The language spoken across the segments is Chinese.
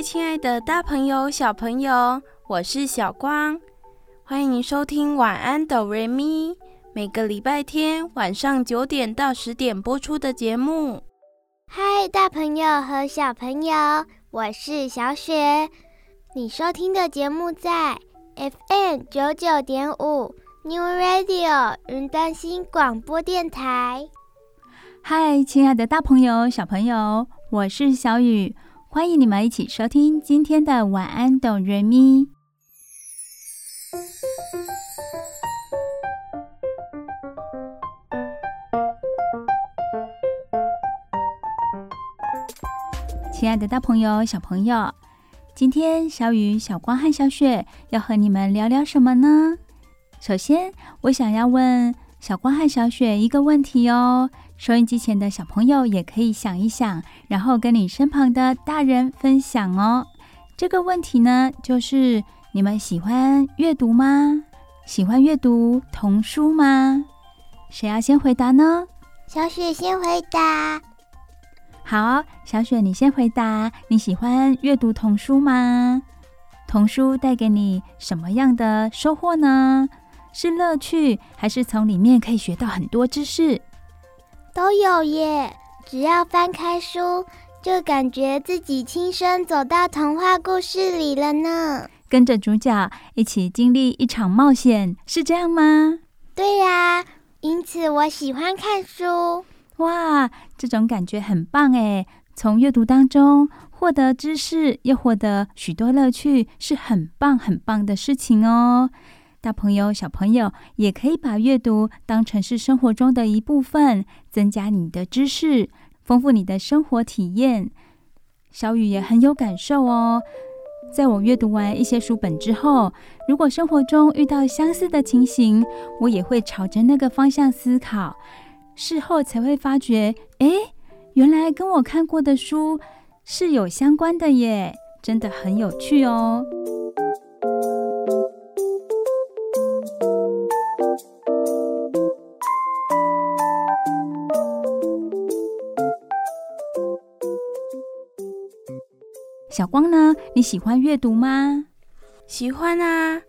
嗨，亲爱的大朋友、小朋友，我是小光，欢迎收听晚安哆瑞咪。每个礼拜天晚上九点到十点播出的节目。嗨，大朋友和小朋友，我是小雪。你收听的节目在 FM 九九点五 New Radio 云端新广播电台。嗨，亲爱的大朋友、小朋友，我是小雨，欢迎你们一起收听今天的晚安哆瑞咪。亲爱的大朋友、小朋友，今天小雨、小光和小雪要和你们聊聊什么呢？首先，我想要问小光和小雪一个问题哦。收音机前的小朋友也可以想一想，然后跟你身旁的大人分享哦。这个问题呢，就是你们喜欢阅读吗？喜欢阅读童书吗？谁要先回答呢？小雪先回答。好，小雪，你先回答。你喜欢阅读童书吗？童书带给你什么样的收获呢？是乐趣，还是从里面可以学到很多知识？都有耶！只要翻开书，就感觉自己亲身走到童话故事里了呢。跟着主角一起经历一场冒险，是这样吗？对呀，因此我喜欢看书。哇，这种感觉很棒诶！从阅读当中获得知识，又获得许多乐趣，是很棒很棒的事情哦。大朋友、小朋友也可以把阅读当成是生活中的一部分，增加你的知识，丰富你的生活体验。小雨也很有感受哦。在我阅读完一些书本之后，如果生活中遇到相似的情形，我也会朝着那个方向思考。事后才会发觉，哎，原来跟我看过的书是有相关的耶，真的很有趣哦。小光呢？你喜欢阅读吗？喜欢啊，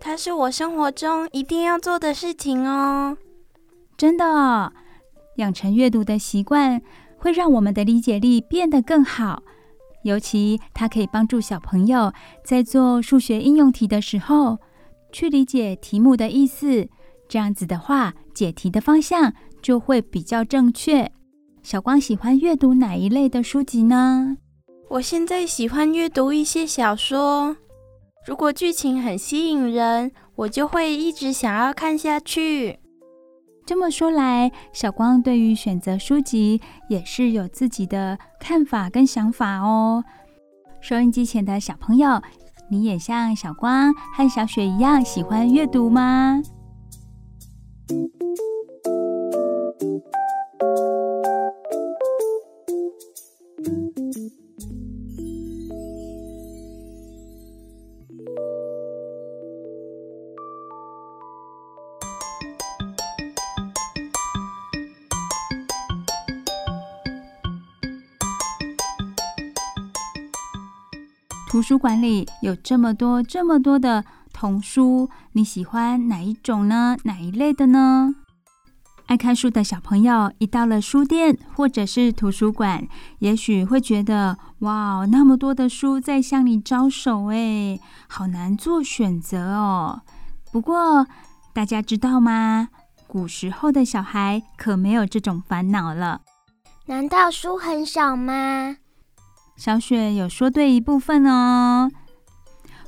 它是我生活中一定要做的事情哦。真的哦，养成阅读的习惯会让我们的理解力变得更好。尤其它可以帮助小朋友在做数学应用题的时候，去理解题目的意思。这样子的话，解题的方向就会比较正确。小光喜欢阅读哪一类的书籍呢？我现在喜欢阅读一些小说，如果剧情很吸引人，我就会一直想要看下去。这么说来，小光对于选择书籍也是有自己的看法跟想法哦。收音机前的小朋友，你也像小光和小雪一样喜欢阅读吗？图书馆里有这么多、这么多的童书，你喜欢哪一种呢？哪一类的呢？爱看书的小朋友一到了书店或者是图书馆，也许会觉得哇，那么多的书在向你招手，哎，好难做选择哦。不过大家知道吗？古时候的小孩可没有这种烦恼了。难道书很少吗？小雪有说对一部分哦。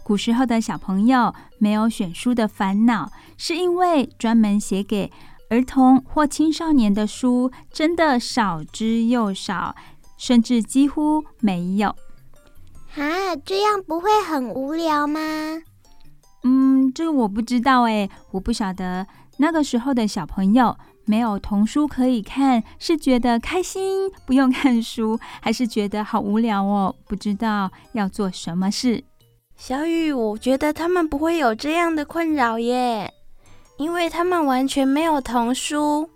古时候的小朋友没有选书的烦恼，是因为专门写给儿童或青少年的书真的少之又少，甚至几乎没有。啊，这样不会很无聊吗？嗯，这个我不知道哎，我不晓得那个时候的小朋友没有童书可以看，是觉得开心不用看书，还是觉得好无聊哦？不知道要做什么事。小雨，我觉得他们不会有这样的困扰耶，因为他们完全没有童书，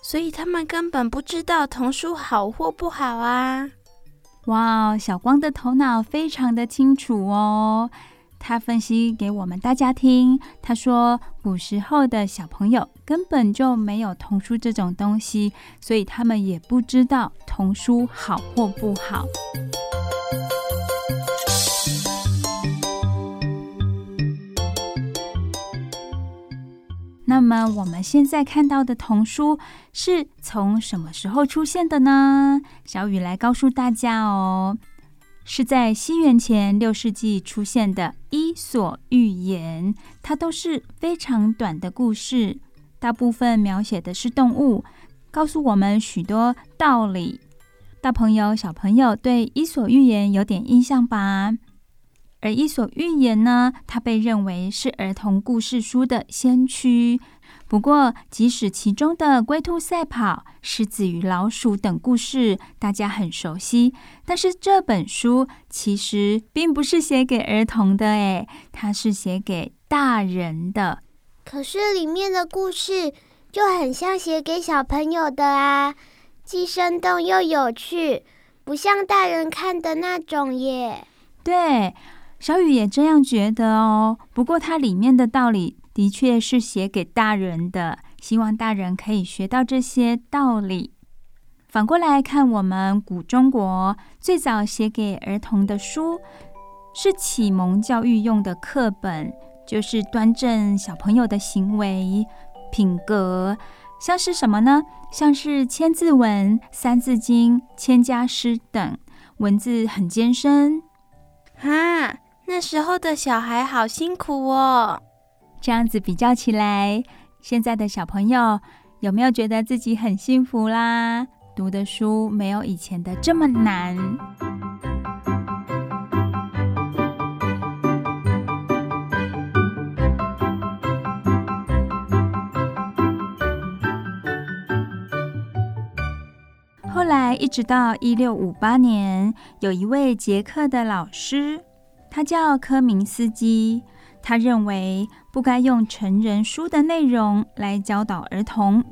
所以他们根本不知道童书好或不好啊。哇，小光的头脑非常的清楚哦。他分析给我们大家听，他说古时候的小朋友根本就没有童书这种东西，所以他们也不知道童书好或不好。那么我们现在看到的童书是从什么时候出现的呢？小雨来告诉大家哦。是在西元前六世纪出现的《伊索寓言》，它都是非常短的故事，大部分描写的是动物，告诉我们许多道理。大朋友、小朋友对《伊索寓言》有点印象吧？而《伊索寓言》呢，它被认为是儿童故事书的先驱。不过，即使其中的龟兔赛跑、狮子与老鼠等故事大家很熟悉，但是这本书其实并不是写给儿童的，诶，它是写给大人的。可是里面的故事就很像写给小朋友的啊，既生动又有趣，不像大人看的那种耶。对，小雨也这样觉得哦。不过它里面的道理。的确是写给大人的，希望大人可以学到这些道理。反过来看，我们古中国最早写给儿童的书，是启蒙教育用的课本，就是端正小朋友的行为品格，像是什么呢？像是《千字文》《三字经》《千家诗》等，文字很艰深。哈，那时候的小孩好辛苦哦。这样子比较起来，现在的小朋友有没有觉得自己很幸福啦？读的书没有以前的这么难。后来一直到一六五八年，有一位捷克的老师，他叫科明斯基。他认为不该用成人书的内容来教导儿童，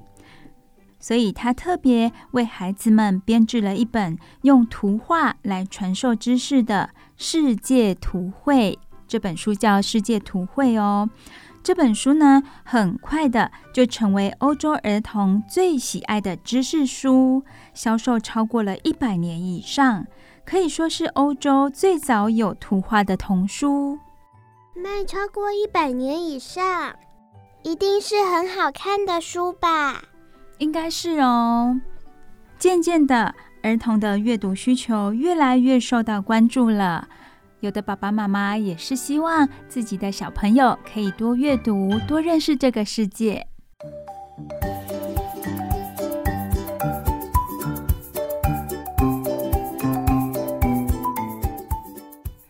所以他特别为孩子们编制了一本用图画来传授知识的《世界图绘》。这本书叫《世界图绘》哦。这本书呢，很快的就成为欧洲儿童最喜爱的知识书，销售超过了一百年以上，可以说是欧洲最早有图画的童书。卖超过一百年以上，一定是很好看的书吧？应该是哦。渐渐的，儿童的阅读需求越来越受到关注了。有的爸爸妈妈也是希望自己的小朋友可以多阅读，多认识这个世界。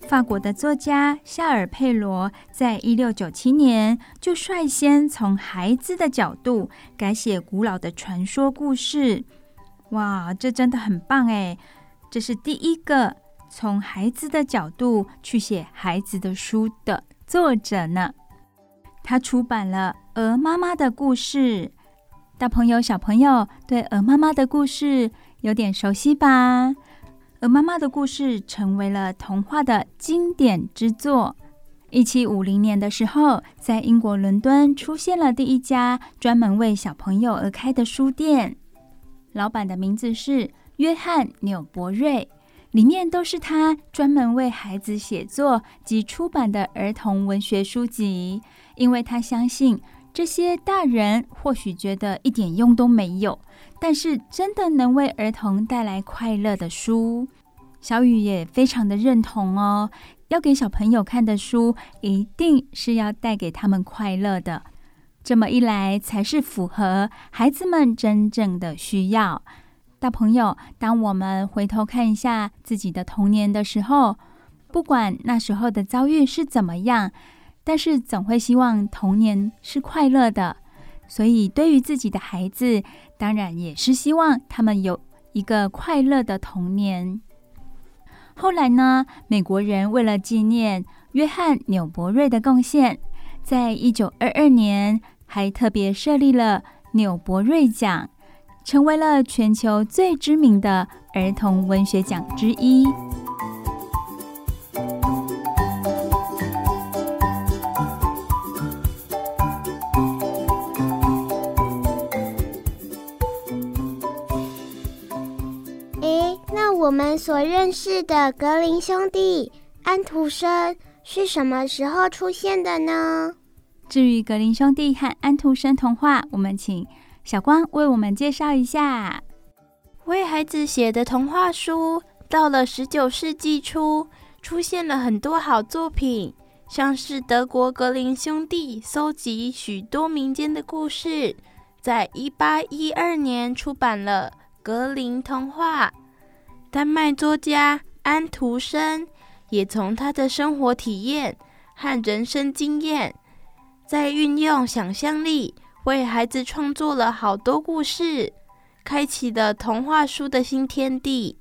法国的作家夏尔佩罗在一六九七年就率先从孩子的角度改写古老的传说故事。哇，这真的很棒诶！这是第一个从孩子的角度去写孩子的书的作者呢。他出版了《鹅妈妈的故事》。大朋友、小朋友对鹅妈妈的故事有点熟悉吧？而妈妈的故事成为了童话的经典之作。一七五零年的时候，在英国伦敦出现了第一家专门为小朋友而开的书店，老板的名字是约翰纽伯瑞，里面都是他专门为孩子写作及出版的儿童文学书籍，因为他相信这些大人或许觉得一点用都没有。但是真的能为儿童带来快乐的书，小雨也非常的认同哦。要给小朋友看的书，一定是要带给他们快乐的。这么一来，才是符合孩子们真正的需要。大朋友，当我们回头看一下自己的童年的时候，不管那时候的遭遇是怎么样，但是总会希望童年是快乐的。所以，对于自己的孩子，当然也是希望他们有一个快乐的童年。后来呢，美国人为了纪念约翰纽伯瑞的贡献，在一九二二年还特别设立了纽伯瑞奖，成为了全球最知名的儿童文学奖之一。我们所认识的格林兄弟、安徒生是什么时候出现的呢？至于格林兄弟和安徒生童话，我们请小光为我们介绍一下。为孩子写的童话书，到了十九世纪初，出现了很多好作品，像是德国格林兄弟搜集许多民间的故事，在一八一二年出版了《格林童话》。丹麦作家安徒生也从他的生活体验和人生经验，在运用想象力为孩子创作了好多故事，开启了童话书的新天地。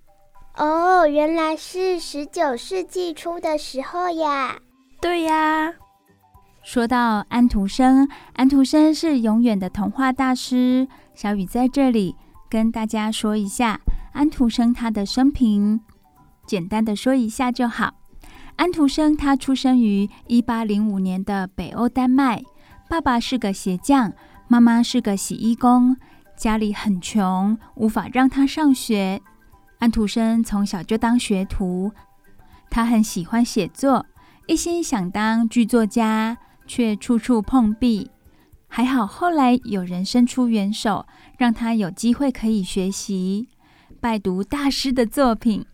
哦，原来是十九世纪初的时候呀！对呀。说到安徒生，安徒生是永远的童话大师。小雨在这里跟大家说一下。安徒生他的生平，简单的说一下就好。安徒生他出生于一八零五年的北欧丹麦，爸爸是个鞋匠，妈妈是个洗衣工，家里很穷，无法让他上学。安徒生从小就当学徒，他很喜欢写作，一心想当剧作家，却处处碰壁。还好后来有人伸出援手，让他有机会可以学习。拜读大师的作品。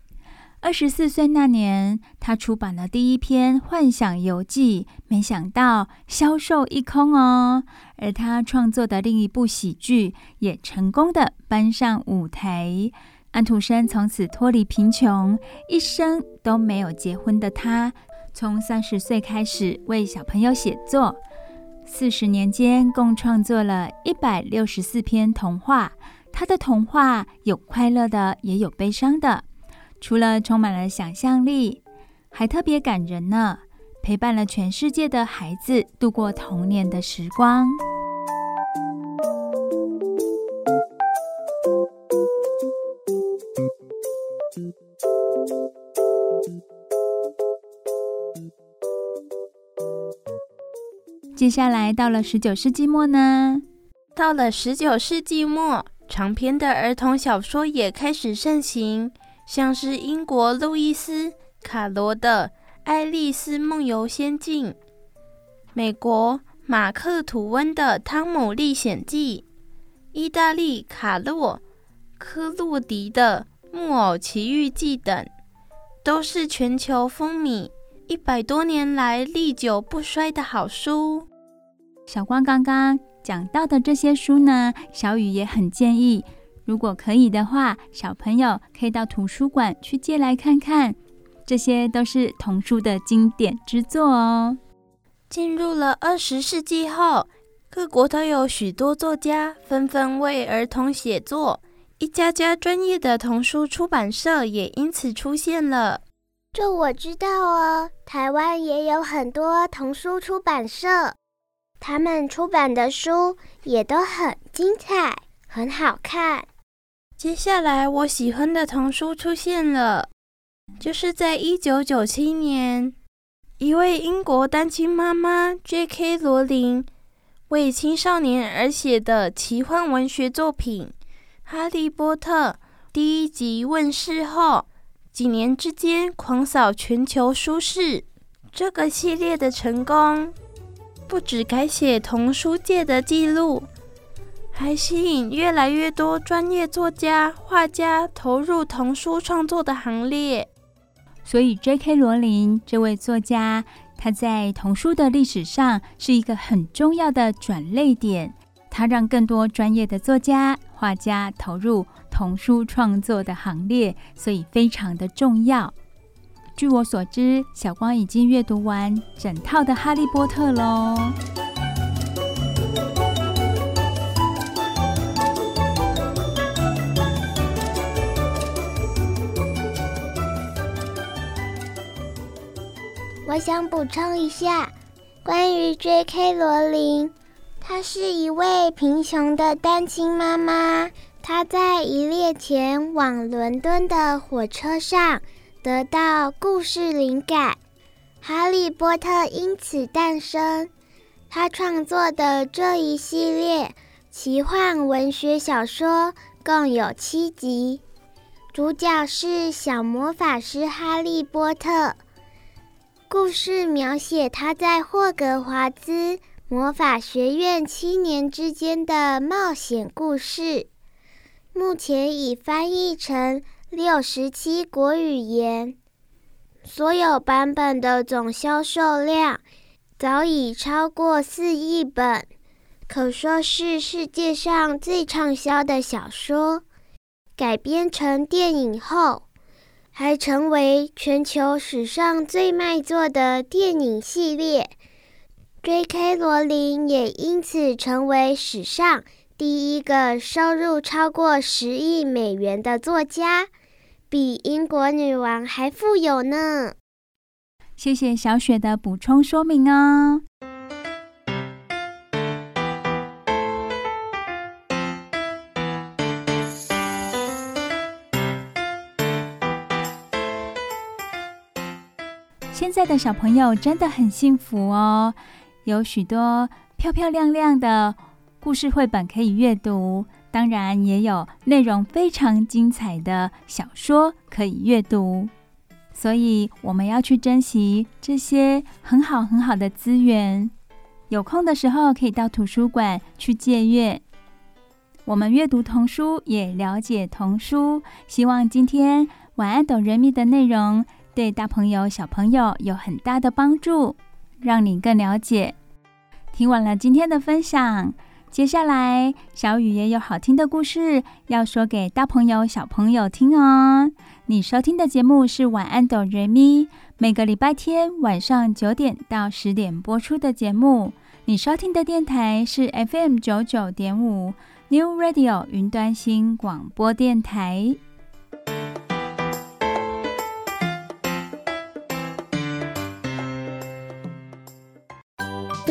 二十四岁那年，他出版了第一篇《幻想游记》，没想到销售一空哦。而他创作的另一部喜剧也成功的搬上舞台。安徒生从此脱离贫穷，一生都没有结婚的他，从三十岁开始为小朋友写作，四十年间共创作了一百六十四篇童话。他的童话有快乐的，也有悲伤的。除了充满了想象力，还特别感人呢，陪伴了全世界的孩子度过童年的时光。接下来到了十九世纪末呢？到了十九世纪末。长篇的儿童小说也开始盛行，像是英国路易斯·卡罗的《爱丽丝梦游仙境》，美国马克·吐温的《汤姆历险记》，意大利卡洛·科洛迪的《木偶奇遇记》等，都是全球风靡一百多年来历久不衰的好书。小光刚刚。讲到的这些书呢，小雨也很建议，如果可以的话，小朋友可以到图书馆去借来看看。这些都是童书的经典之作哦。进入了二十世纪后，各国都有许多作家纷纷为儿童写作，一家家专业的童书出版社也因此出现了。这我知道哦，台湾也有很多童书出版社。他们出版的书也都很精彩，很好看。接下来，我喜欢的童书出现了，就是在一九九七年，一位英国单亲妈妈 J.K. 罗琳为青少年而写的奇幻文学作品《哈利波特》第一集问世后，几年之间狂扫全球书市。这个系列的成功。不止改写童书界的记录，还吸引越来越多专业作家、画家投入童书创作的行列。所以，J.K. 罗琳这位作家，他在童书的历史上是一个很重要的转捩点。他让更多专业的作家、画家投入童书创作的行列，所以非常的重要。据我所知，小光已经阅读完整套的《哈利波特》喽。我想补充一下，关于 J.K. 罗琳，她是一位贫穷的单亲妈妈。她在一列前往伦敦的火车上。得到故事灵感，《哈利波特》因此诞生。他创作的这一系列奇幻文学小说共有七集，主角是小魔法师哈利波特。故事描写他在霍格华兹魔法学院七年之间的冒险故事。目前已翻译成。六十七国语言，所有版本的总销售量早已超过四亿本，可说是世界上最畅销的小说。改编成电影后，还成为全球史上最卖座的电影系列。J.K. 罗琳也因此成为史上第一个收入超过十亿美元的作家。比英国女王还富有呢。谢谢小雪的补充说明哦。现在的小朋友真的很幸福哦，有许多漂漂亮亮的故事绘本可以阅读。当然也有内容非常精彩的小说可以阅读，所以我们要去珍惜这些很好很好的资源。有空的时候可以到图书馆去借阅。我们阅读童书，也了解童书。希望今天晚安，Do Re Mi 的内容对大朋友小朋友有很大的帮助，让你更了解。听完了今天的分享。接下来，小雨也有好听的故事要说给大朋友、小朋友听哦。你收听的节目是《晚安哆瑞咪》，每个礼拜天晚上九点到十点播出的节目。你收听的电台是 FM 九九点五 New Radio 云端新广播电台。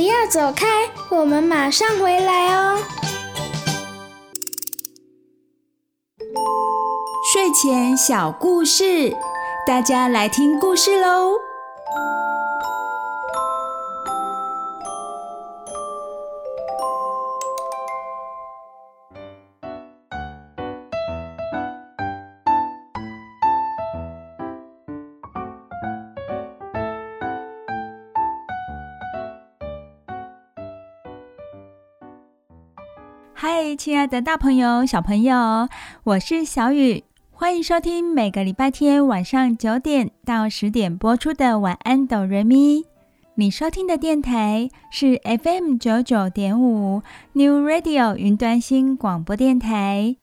不要走开，我们马上回来哦。睡前小故事，大家来听故事喽。嗨，亲爱的大朋友、小朋友，我是小雨，欢迎收听每个礼拜天晚上九点到十点播出的《晚安，哆瑞咪》。你收听的电台是 FM 九九点五 New Radio 云端新广播电台。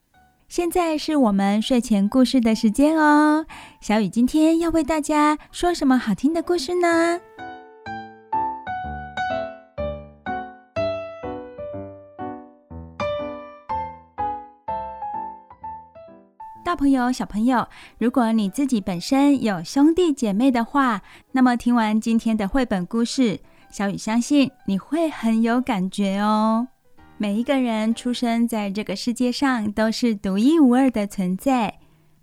现在是我们睡前故事的时间哦。小雨今天要为大家说什么好听的故事呢？朋友、小朋友，如果你自己本身有兄弟姐妹的话，那么听完今天的绘本故事，小雨相信你会很有感觉哦。每一个人出生在这个世界上都是独一无二的存在，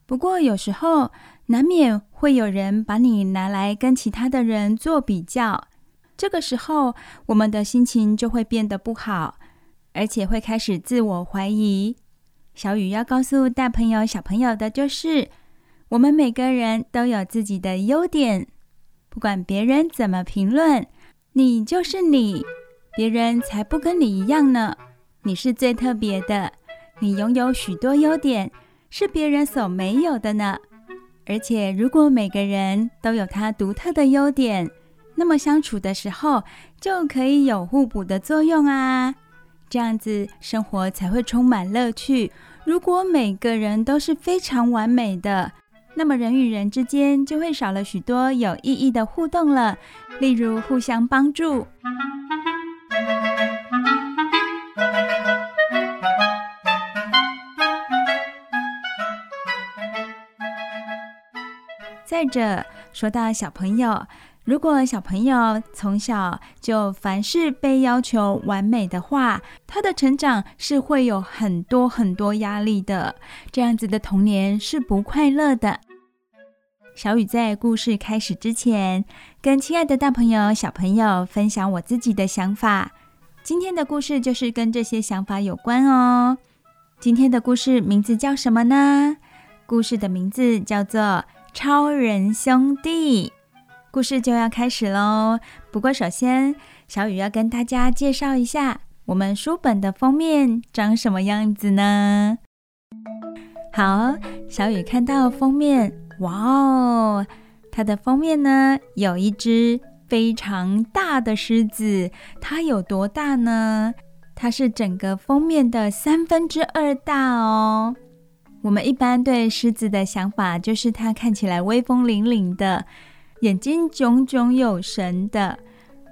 不过有时候难免会有人把你拿来跟其他的人做比较，这个时候我们的心情就会变得不好，而且会开始自我怀疑。小雨要告诉大朋友、小朋友的就是，我们每个人都有自己的优点，不管别人怎么评论，你就是你，别人才不跟你一样呢。你是最特别的，你拥有许多优点，是别人所没有的呢。而且，如果每个人都有他独特的优点，那么相处的时候就可以有互补的作用啊，这样子生活才会充满乐趣。如果每个人都是非常完美的，那么人与人之间就会少了许多有意义的互动了，例如互相帮助。再者，说到小朋友，如果小朋友从小就凡事被要求完美的话，他的成长是会有很多很多压力的。这样子的童年是不快乐的。小雨在故事开始之前，跟亲爱的大朋友、小朋友分享我自己的想法。今天的故事就是跟这些想法有关哦。今天的故事名字叫什么呢？故事的名字叫做《超人兄弟》。故事就要开始喽。不过，首先小雨要跟大家介绍一下我们书本的封面长什么样子呢？好，小雨看到封面，哇哦，它的封面呢有一只非常大的狮子。它有多大呢？它是整个封面的三分之二大哦。我们一般对狮子的想法就是它看起来威风凛凛的。眼睛炯炯有神的，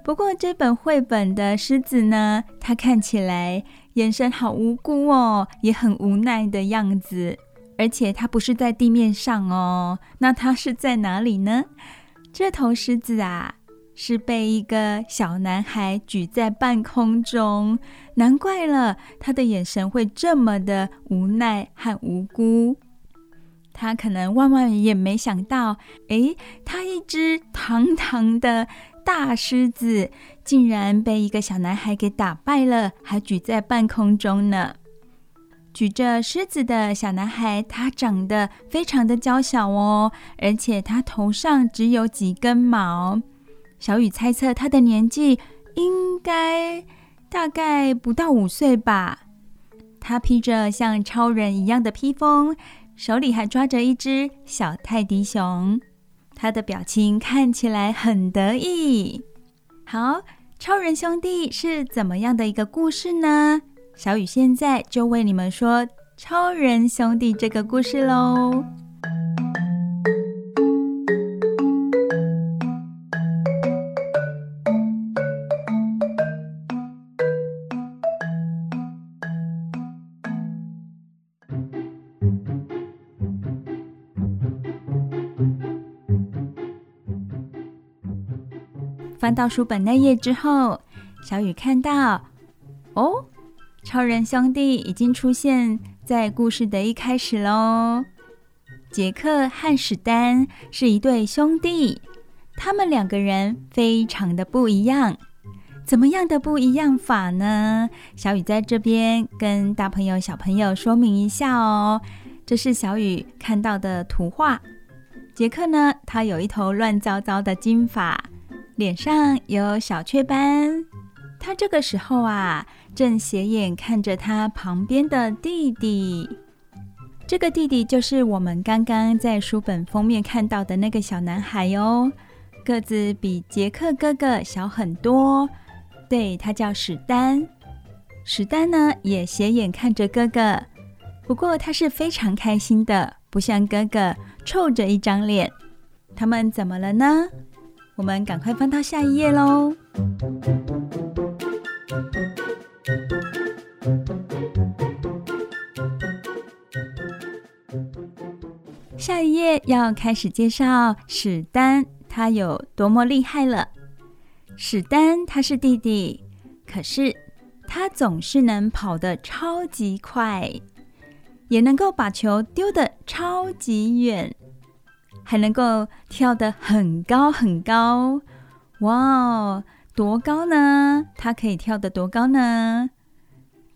不过这本绘本的狮子呢，它看起来眼神好无辜哦，也很无奈的样子。而且它不是在地面上哦，那它是在哪里呢？这头狮子啊，是被一个小男孩举在半空中，难怪了，他的眼神会这么的无奈和无辜。他可能万万也没想到，诶，他一只堂堂的大狮子，竟然被一个小男孩给打败了，还举在半空中呢。举着狮子的小男孩，他长得非常的娇小哦，而且他头上只有几根毛。小雨猜测他的年纪应该大概不到五岁吧。他披着像超人一样的披风。手里还抓着一只小泰迪熊，他的表情看起来很得意。好，超人兄弟是怎么样的一个故事呢？小雨现在就为你们说超人兄弟这个故事喽。翻到书本那页之后，小雨看到，哦，超人兄弟已经出现在故事的一开始喽。杰克和史丹是一对兄弟，他们两个人非常的不一样。怎么样的不一样法呢？小雨在这边跟大朋友、小朋友说明一下哦。这是小雨看到的图画。杰克呢，他有一头乱糟糟的金发。脸上有小雀斑，他这个时候啊，正斜眼看着他旁边的弟弟。这个弟弟就是我们刚刚在书本封面看到的那个小男孩哦，个子比杰克哥哥小很多。对，他叫史丹。史丹呢，也斜眼看着哥哥，不过他是非常开心的，不像哥哥臭着一张脸。他们怎么了呢？我们赶快翻到下一页喽！下一页要开始介绍史丹，他有多么厉害了。史丹他是弟弟，可是他总是能跑得超级快，也能够把球丢得超级远。还能够跳得很高很高，哇哦，多高呢？他可以跳得多高呢？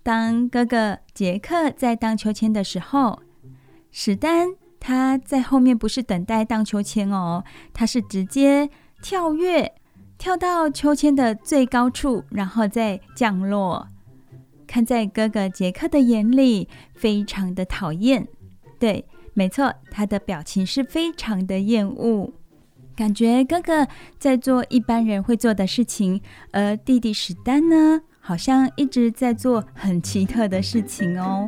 当哥哥杰克在荡秋千的时候，史丹他在后面不是等待荡秋千哦，他是直接跳跃，跳到秋千的最高处，然后再降落。看在哥哥杰克的眼里，非常的讨厌，对。没错，他的表情是非常的厌恶，感觉哥哥在做一般人会做的事情，而弟弟史丹呢，好像一直在做很奇特的事情哦。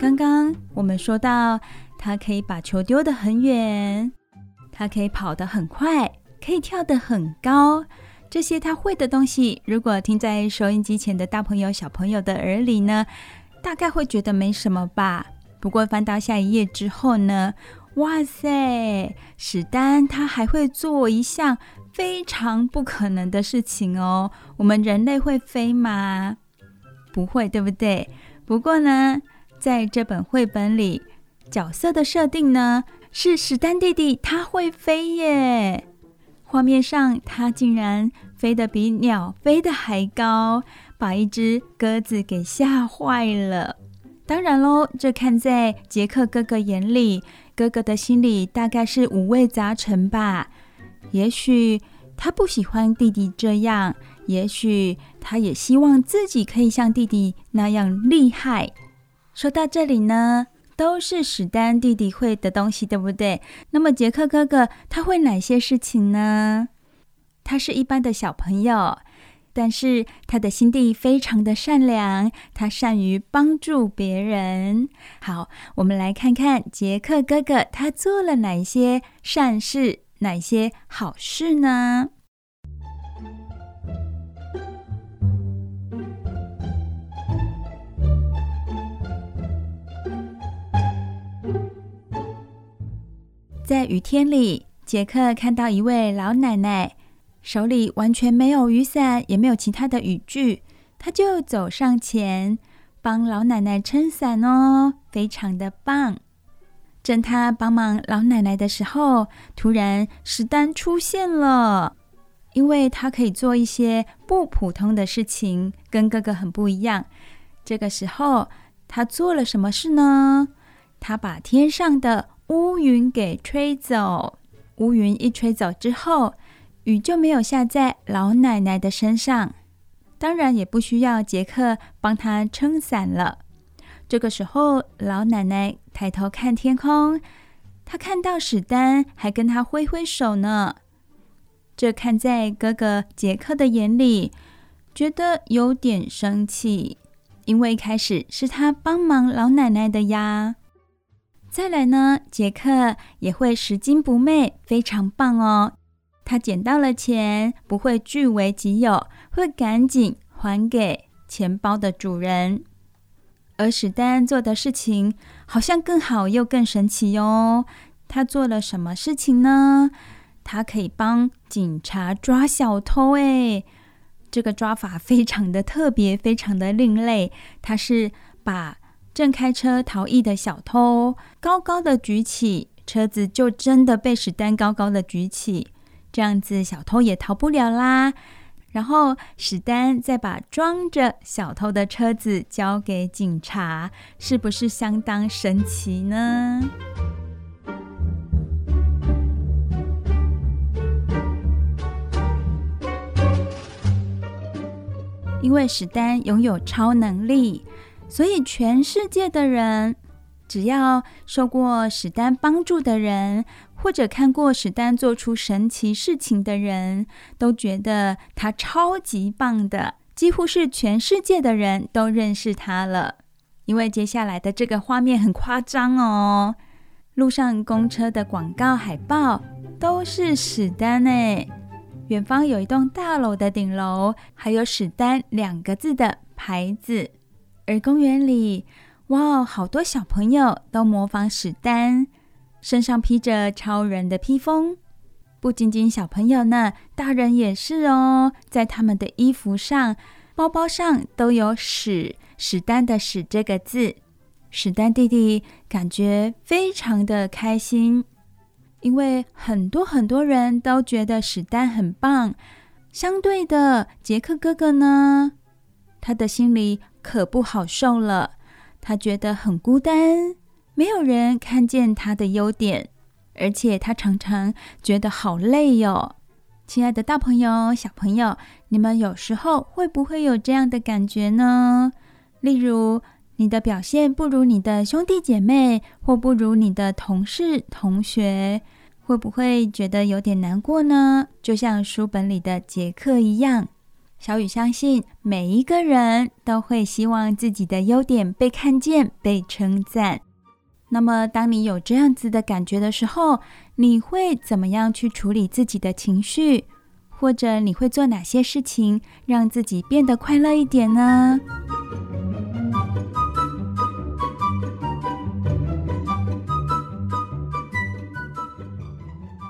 刚刚我们说到，他可以把球丢得很远，他可以跑得很快，可以跳得很高。这些他会的东西，如果听在收音机前的大朋友、小朋友的耳里呢，大概会觉得没什么吧。不过翻到下一页之后呢，哇塞，史丹他还会做一项非常不可能的事情哦。我们人类会飞吗？不会，对不对？不过呢，在这本绘本里，角色的设定呢，是史丹弟弟他会飞耶。画面上，他竟然飞得比鸟飞得还高，把一只鸽子给吓坏了。当然喽，这看在杰克哥哥眼里，哥哥的心里大概是五味杂陈吧。也许他不喜欢弟弟这样，也许他也希望自己可以像弟弟那样厉害。说到这里呢，都是史丹弟弟会的东西，对不对？那么杰克哥哥他会哪些事情呢？他是一般的小朋友，但是他的心地非常的善良，他善于帮助别人。好，我们来看看杰克哥哥他做了哪些善事，哪些好事呢？在雨天里，杰克看到一位老奶奶，手里完全没有雨伞，也没有其他的雨具，他就走上前帮老奶奶撑伞哦，非常的棒。正他帮忙老奶奶的时候，突然史丹出现了，因为他可以做一些不普通的事情，跟哥哥很不一样。这个时候，他做了什么事呢？他把天上的乌云给吹走，乌云一吹走之后，雨就没有下在老奶奶的身上，当然也不需要杰克帮她撑伞了。这个时候，老奶奶抬头看天空，她看到史丹还跟她挥挥手呢。这看在哥哥杰克的眼里，觉得有点生气，因为一开始是他帮忙老奶奶的呀。再来呢，杰克也会拾金不昧，非常棒哦。他捡到了钱，不会据为己有，会赶紧还给钱包的主人。而史丹做的事情好像更好又更神奇哟。他做了什么事情呢？他可以帮警察抓小偷，诶，这个抓法非常的特别，非常的另类。他是把正开车逃逸的小偷高高的举起，车子就真的被史丹高高的举起，这样子小偷也逃不了啦。然后史丹再把装着小偷的车子交给警察，是不是相当神奇呢？因为史丹拥有超能力。所以，全世界的人，只要受过史丹帮助的人，或者看过史丹做出神奇事情的人，都觉得他超级棒的，几乎是全世界的人都认识他了。因为接下来的这个画面很夸张哦，路上公车的广告海报都是史丹诶，远方有一栋大楼的顶楼，还有史丹两个字的牌子。而公园里，哇，好多小朋友都模仿史丹，身上披着超人的披风。不仅仅小朋友呢，大人也是哦。在他们的衣服上、包包上都有史史丹的“史”这个字。史丹弟弟感觉非常的开心，因为很多很多人都觉得史丹很棒。相对的，杰克哥哥呢，他的心里。可不好受了，他觉得很孤单，没有人看见他的优点，而且他常常觉得好累哟。亲爱的大朋友、小朋友，你们有时候会不会有这样的感觉呢？例如，你的表现不如你的兄弟姐妹，或不如你的同事同学，会不会觉得有点难过呢？就像书本里的杰克一样，小雨相信每一个人都会希望自己的优点被看见、被称赞。那么，当你有这样子的感觉的时候，你会怎么样去处理自己的情绪？或者你会做哪些事情让自己变得快乐一点呢？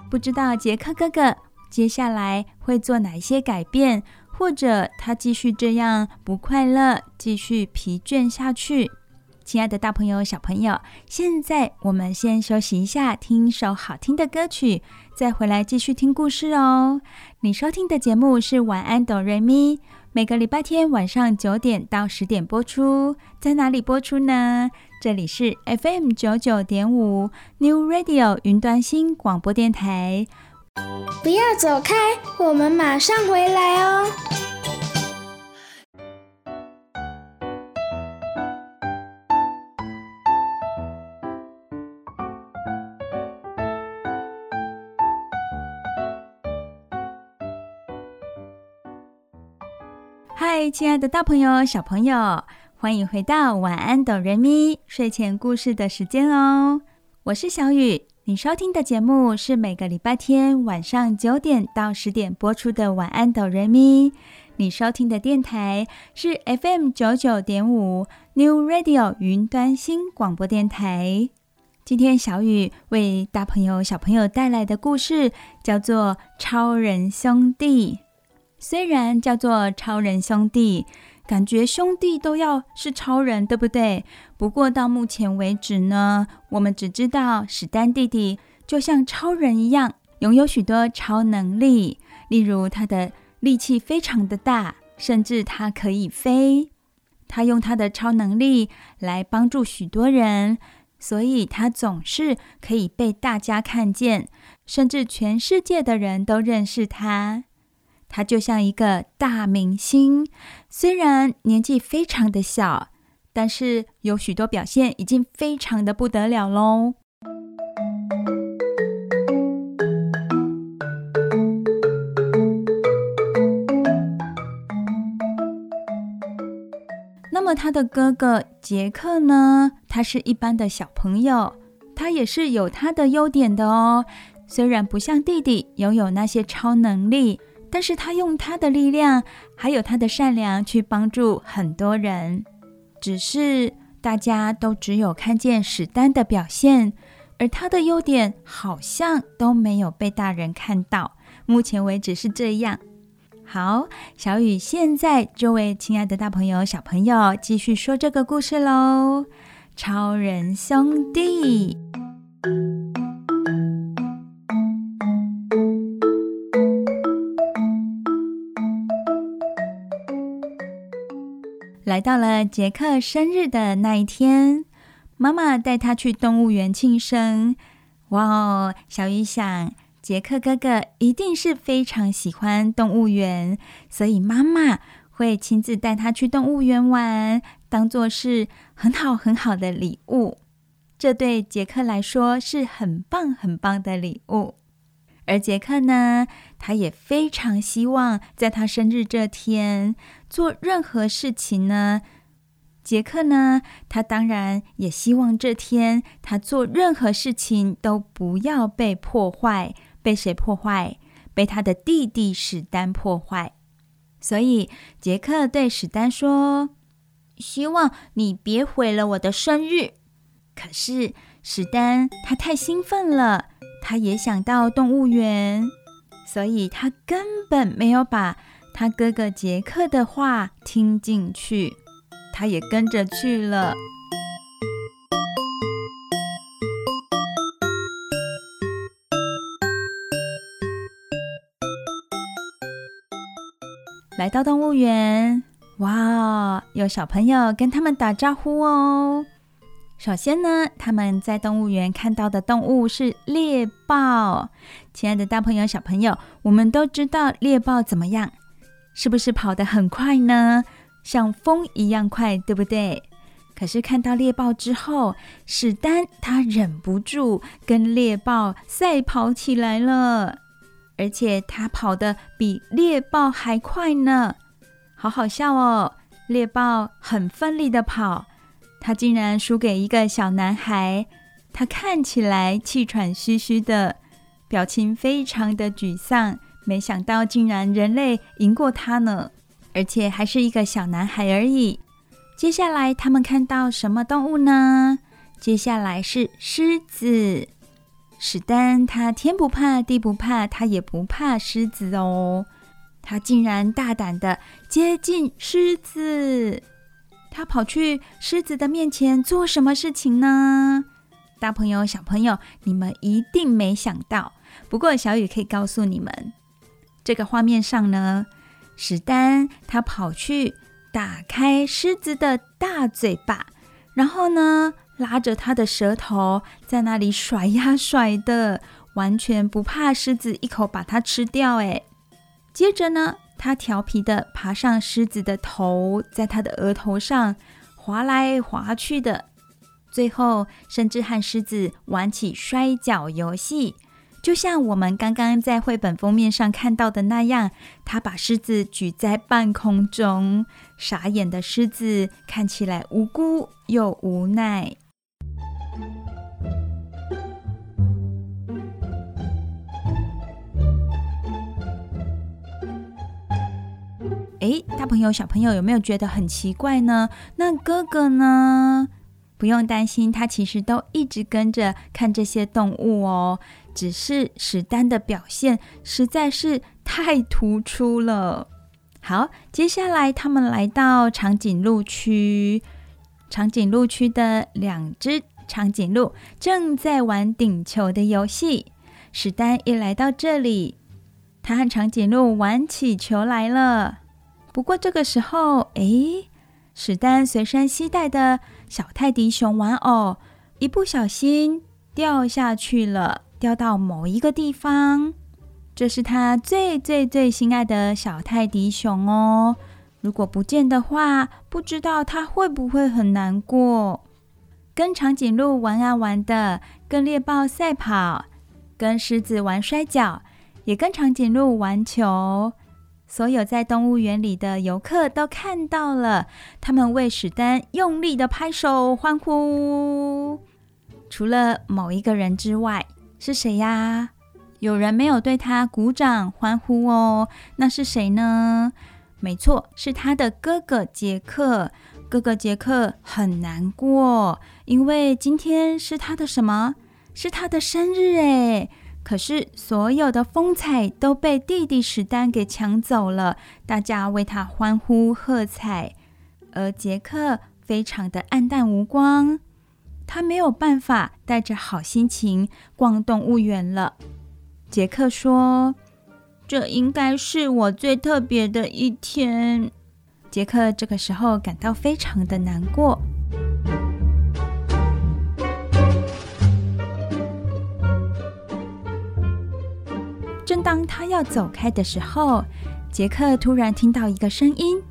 不知道杰克哥哥接下来会做哪些改变，或者他继续这样不快乐，继续疲倦下去？亲爱的大朋友、小朋友，现在我们先休息一下，听一首好听的歌曲，再回来继续听故事哦。你收听的节目是《晚安，哆瑞咪》，每个礼拜天晚上九点到十点播出。在哪里播出呢？这里是 FM 九九点五 New Radio 云端新广播电台。不要走开，我们马上回来哦。嗨，亲爱的大朋友、小朋友。欢迎回到晚安，哆瑞咪睡前故事的时间哦！我是小雨，你收听的节目是每个礼拜天晚上九点到十点播出的晚安，哆瑞咪。你收听的电台是 FM 九九点五 New Radio 云端新广播电台。今天小雨为大朋友、小朋友带来的故事叫做《超人兄弟》。虽然叫做超人兄弟。感觉兄弟都要是超人，对不对？不过到目前为止呢，我们只知道史丹弟弟就像超人一样，拥有许多超能力。例如，他的力气非常的大，甚至他可以飞。他用他的超能力来帮助许多人，所以他总是可以被大家看见，甚至全世界的人都认识他。他就像一个大明星，虽然年纪非常的小，但是有许多表现已经非常的不得了喽。那么他的哥哥杰克呢？他是一般的小朋友，他也是有他的优点的哦。虽然不像弟弟拥有那些超能力。但是他用他的力量，还有他的善良去帮助很多人，只是大家都只有看见史丹的表现，而他的优点好像都没有被大人看到。目前为止是这样。好，小雨现在就为亲爱的大朋友、小朋友继续说这个故事喽，《超人兄弟》。来到了杰克生日的那一天，妈妈带他去动物园庆生。哇哦，小雨想，杰克哥哥一定是非常喜欢动物园，所以妈妈会亲自带他去动物园玩，当做是很好很好的礼物。这对杰克来说是很棒很棒的礼物。而杰克呢，他也非常希望在他生日这天做任何事情呢。杰克呢，他当然也希望这天他做任何事情都不要被破坏。被谁破坏？被他的弟弟史丹破坏。所以杰克对史丹说：“希望你别毁了我的生日。”可是史丹他太兴奋了。他也想到动物园，所以他根本没有把他哥哥杰克的话听进去，他也跟着去了。来到动物园，哇，有小朋友跟他们打招呼哦。首先呢，他们在动物园看到的动物是猎豹。亲爱的大朋友、小朋友，我们都知道猎豹怎么样？是不是跑得很快呢？像风一样快，对不对？可是看到猎豹之后，史丹他忍不住跟猎豹赛跑起来了，而且他跑得比猎豹还快呢，好好笑哦！猎豹很奋力的跑，他竟然输给一个小男孩，他看起来气喘吁吁的，表情非常的沮丧。没想到竟然人类赢过他呢，而且还是一个小男孩而已。接下来他们看到什么动物呢？接下来是狮子。史丹他天不怕地不怕，他也不怕狮子哦。他竟然大胆的接近狮子。他跑去狮子的面前做什么事情呢？大朋友小朋友，你们一定没想到。不过小雨可以告诉你们，这个画面上呢，史丹他跑去。打开狮子的大嘴巴，然后呢，拉着它的舌头在那里甩呀甩的，完全不怕狮子一口把它吃掉。哎，接着呢，他调皮的爬上狮子的头，在它的额头上滑来滑去的，最后甚至和狮子玩起摔跤游戏。就像我们刚刚在绘本封面上看到的那样，他把狮子举在半空中，傻眼的狮子看起来无辜又无奈。哎，大朋友、小朋友有没有觉得很奇怪呢？那哥哥呢？不用担心，他其实都一直跟着看这些动物哦。只是史丹的表现实在是太突出了。好，接下来他们来到长颈鹿区。长颈鹿区的两只长颈鹿正在玩顶球的游戏。史丹一来到这里，他和长颈鹿玩起球来了。不过这个时候，诶，史丹随身携带的小泰迪熊玩偶一不小心掉下去了。掉到某一个地方，这是他最最最心爱的小泰迪熊哦。如果不见的话，不知道他会不会很难过。跟长颈鹿玩啊玩的，跟猎豹赛跑，跟狮子玩摔跤，也跟长颈鹿玩球。所有在动物园里的游客都看到了，他们为史丹用力的拍手欢呼。除了某一个人之外。是谁呀？有人没有对他鼓掌欢呼哦。那是谁呢？没错，是他的哥哥杰克。哥哥杰克很难过，因为今天是他的什么？是他的生日诶。可是所有的风采都被弟弟史丹给抢走了，大家为他欢呼喝彩，而杰克非常的黯淡无光。他没有办法带着好心情逛动物园了。杰克说：“这应该是我最特别的一天。”杰克这个时候感到非常的难过。正当他要走开的时候，杰克突然听到一个声音：“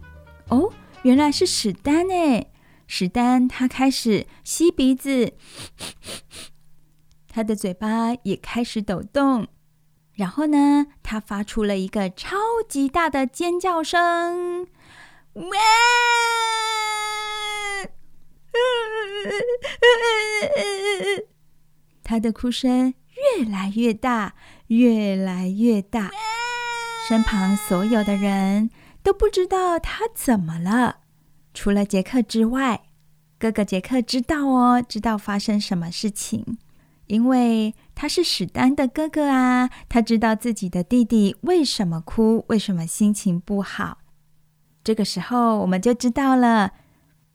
哦，原来是史丹诶。”史丹他开始吸鼻子，他的嘴巴也开始抖动。然后呢，他发出了一个超级大的尖叫声，哇！他的哭声越来越大，越来越大，身旁所有的人都不知道他怎么了。除了杰克之外，哥哥杰克知道哦，知道发生什么事情，因为他是史丹的哥哥啊，他知道自己的弟弟为什么哭，为什么心情不好。这个时候，我们就知道了，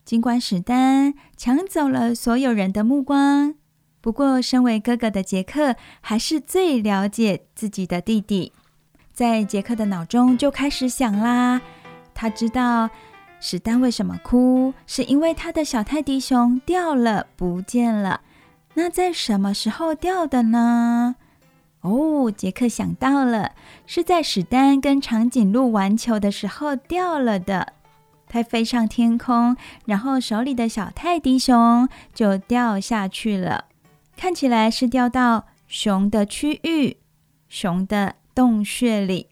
尽管史丹抢走了所有人的目光，不过身为哥哥的杰克还是最了解自己的弟弟。在杰克的脑中就开始想啦，他知道。史丹为什么哭？是因为他的小泰迪熊掉了，不见了。那在什么时候掉的呢？哦，杰克想到了，是在史丹跟长颈鹿玩球的时候掉了的。它飞上天空，然后手里的小泰迪熊就掉下去了，看起来是掉到熊的区域，熊的洞穴里。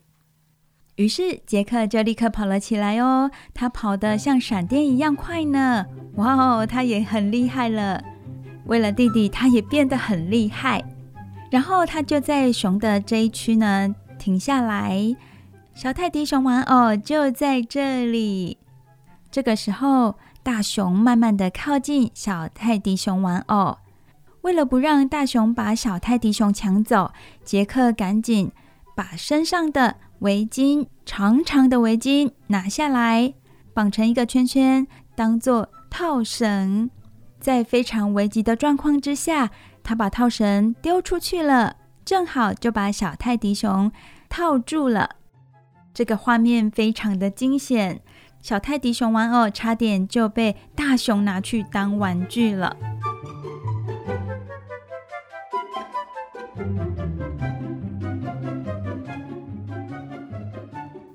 于是杰克就立刻跑了起来哦，他跑得像闪电一样快呢！哇哦，他也很厉害了。为了弟弟，他也变得很厉害。然后他就在熊的这一区呢停下来，小泰迪熊玩偶就在这里。这个时候，大熊慢慢的靠近小泰迪熊玩偶，为了不让大熊把小泰迪熊抢走，杰克赶紧把身上的围巾，长长的围巾拿下来，绑成一个圈圈，当做套绳。在非常危急的状况之下，他把套绳丢出去了，正好就把小泰迪熊套住了。这个画面非常的惊险，小泰迪熊玩偶差点就被大熊拿去当玩具了。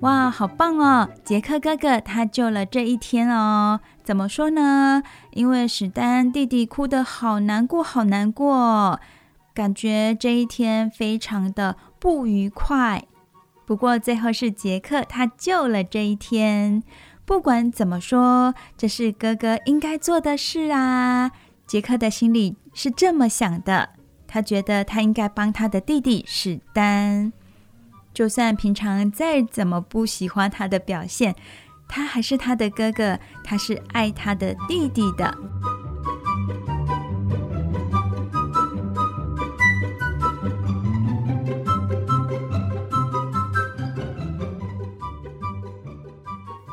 哇，好棒哦！杰克哥哥他救了这一天哦。怎么说呢？因为史丹弟弟哭得好难过，好难过，感觉这一天非常的不愉快。不过最后是杰克他救了这一天。不管怎么说，这是哥哥应该做的事啊。杰克的心里是这么想的，他觉得他应该帮他的弟弟史丹。就算平常再怎么不喜欢他的表现，他还是他的哥哥，他是爱他的弟弟的。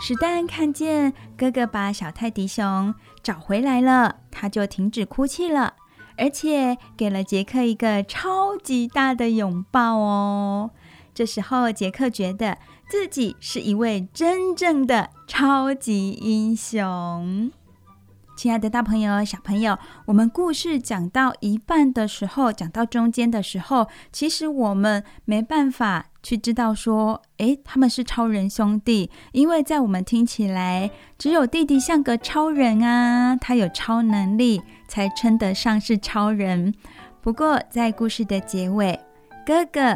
史丹看见哥哥把小泰迪熊找回来了，他就停止哭泣了，而且给了杰克一个超级大的拥抱哦。这时候，杰克觉得自己是一位真正的超级英雄。亲爱的大朋友、小朋友，我们故事讲到一半的时候，讲到中间的时候，其实我们没办法去知道说，诶，他们是超人兄弟，因为在我们听起来，只有弟弟像个超人啊，他有超能力，才称得上是超人。不过，在故事的结尾，哥哥。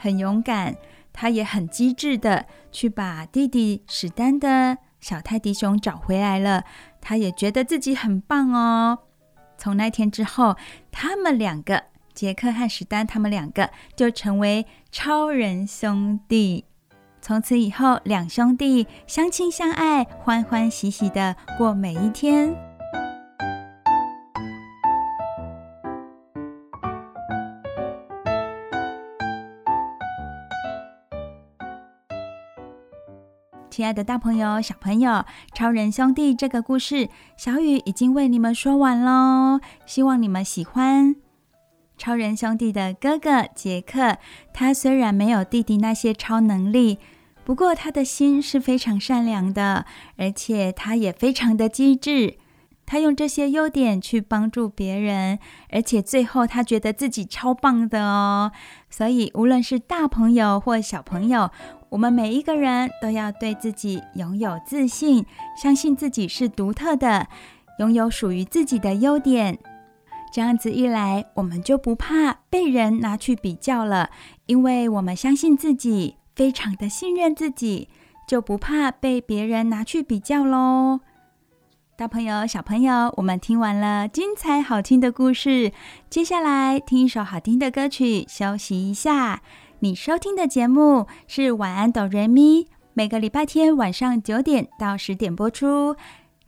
很勇敢，他也很机智的去把弟弟史丹的小泰迪熊找回来了。他也觉得自己很棒哦。从那天之后，他们两个，杰克和史丹，他们两个就成为超人兄弟。从此以后，两兄弟相亲相爱，欢欢喜喜的过每一天。亲爱的大朋友、小朋友，《超人兄弟》这个故事，小雨已经为你们说完喽。希望你们喜欢。超人兄弟的哥哥杰克，他虽然没有弟弟那些超能力，不过他的心是非常善良的，而且他也非常的机智。他用这些优点去帮助别人，而且最后他觉得自己超棒的哦。所以，无论是大朋友或小朋友，我们每一个人都要对自己拥有自信，相信自己是独特的，拥有属于自己的优点。这样子一来，我们就不怕被人拿去比较了，因为我们相信自己，非常的信任自己，就不怕被别人拿去比较喽。大朋友、小朋友，我们听完了精彩好听的故事，接下来听一首好听的歌曲，休息一下。你收听的节目是晚安哆瑞咪，每个礼拜天晚上九点到十点播出。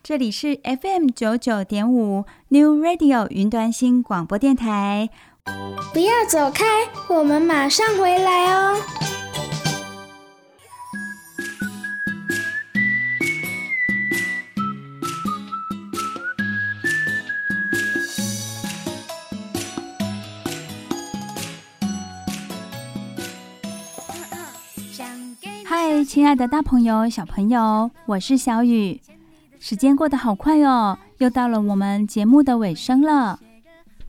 这里是 FM 九九点五 New Radio 云端新广播电台。不要走开，我们马上回来哦。亲爱的大朋友、小朋友，我是小雨。时间过得好快哦，又到了我们节目的尾声了。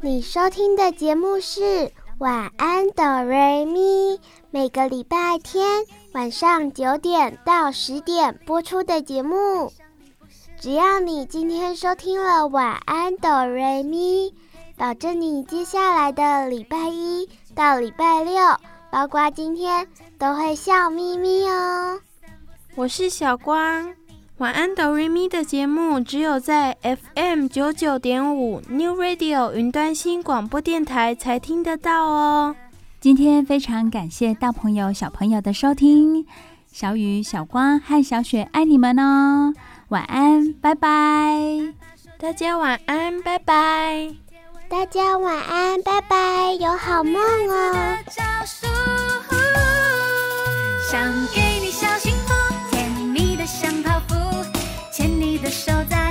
你收听的节目是《晚安哆瑞咪》，每个礼拜天晚上九点到十点播出的节目。只要你今天收听了晚安哆瑞咪，保证你接下来的礼拜一到礼拜六，包括今天都会笑眯眯哦。我是小光，晚安哆瑞咪的节目只有在 FM 九九点五 New Radio 云端新广播电台才听得到哦。今天非常感谢大朋友小朋友的收听，小雨、小光和小雪爱你们哦。晚安，拜拜。大家晚安，拜拜。大家晚安，拜拜，有好梦哦。想给你小幸福，甜蜜的像泡芙，牵你的手在。